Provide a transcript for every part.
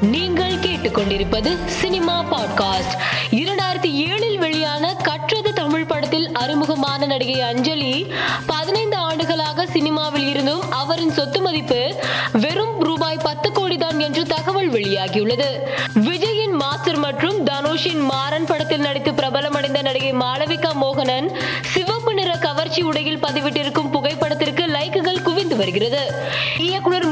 நீங்கள் கேட்டுக்கொண்டிருப்பது cinema podcast. இரண்டாயிரத்தி ஏழில் வெளியான கற்றது தமிழ் படத்தில் அறிமுகமான நடிகை அஞ்சலி பதினைந்து ஆண்டுகளாக சினிமாவில் இருந்தும் அவரின் சொத்து மதிப்பு வெறும் ரூபாய் பத்து கோடி தான் என்று தகவல் வெளியாகியுள்ளது. விஜயின் மாஸ்டர் மற்றும் தனுஷின் மாறன் படத்தில் நடித்து பிரபலமடைந்த நடிகை மாளவிகா மோகனன் சிவப்பு நிற கவர்ச்சி உடையில் பதிவிட்டிருக்கும் புகைப்படத்திற்கு லைக்குகள் குவிந்து வருகிறது. இயக்குனர்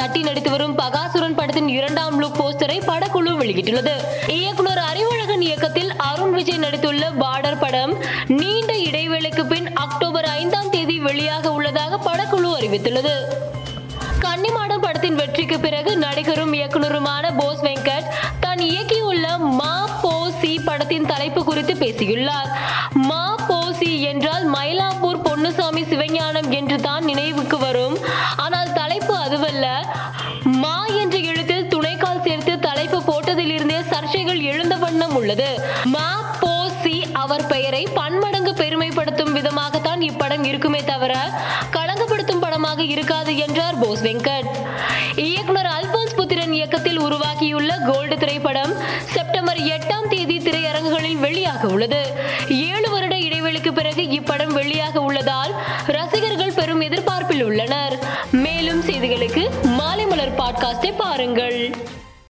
நட்டி நடித்து வரும் பகாசுரன் படத்தின் இரண்டாம் லுக் போஸ்டரை படக்குழு வெளியிட்டுள்ளது. இயக்குனர் அறிவழகன் இயக்கத்தில் அருண் விஜய் நடித்துள்ள பார்டர் படம் நீண்ட இடைவேளைக்கு பின் அக்டோபர் ஐந்தாம் தேதி வெளியாக உள்ளதாக படக்குழு அறிவித்துள்ளது. கன்னிமாடம் படத்தின் வெற்றிக்கு பிறகு நடிகரும் இயக்குனருமான போஸ் வெங்கட் தான் இயக்கியுள்ள மா போ சி படத்தின் தலைப்பு குறித்து பேசியுள்ளார். மா போ சி என்றால் மயிலாப்பூர் பொன்னுசாமி சிவஞானம் என்று தான் நினைவுக்கு வரும். மா என்ற எழுத்தில் துணைக்கால் சேர்த்து தலைப்பு போட்டதிலிருந்தே சர்ச்சைகள் எழுந்த வண்ணம் உள்ளது. மா போ சி அவர் பெயரை பன்மடங்கு பெருமைப்படுத்தும் விதமாகத்தான் இப்படம் இருக்குமே தவிர களங்கப்படுத்தும் படமாக இருக்காது என்றார் போஸ் வெங்கட். இயக்குனர் அல்போன்ஸ் புத்திரன் இயக்கத்தில் உருவாகியுள்ள கோல்டு திரைப்படம் செப்டம்பர் எட்டாம் தேதி திரையரங்குகளில் வெளியாக உள்ளது. ஏழு வருட இடைவெளிக்கு பிறகு இப்படம் வெளியாக உள்ளதால் ரசிகர்கள் பெரும் எதிர்பார்ப்பில் உள்ளனர் மேலும் செய்திகளுக்கு மாலை மலர் பாட்காஸ்டை பாருங்கள்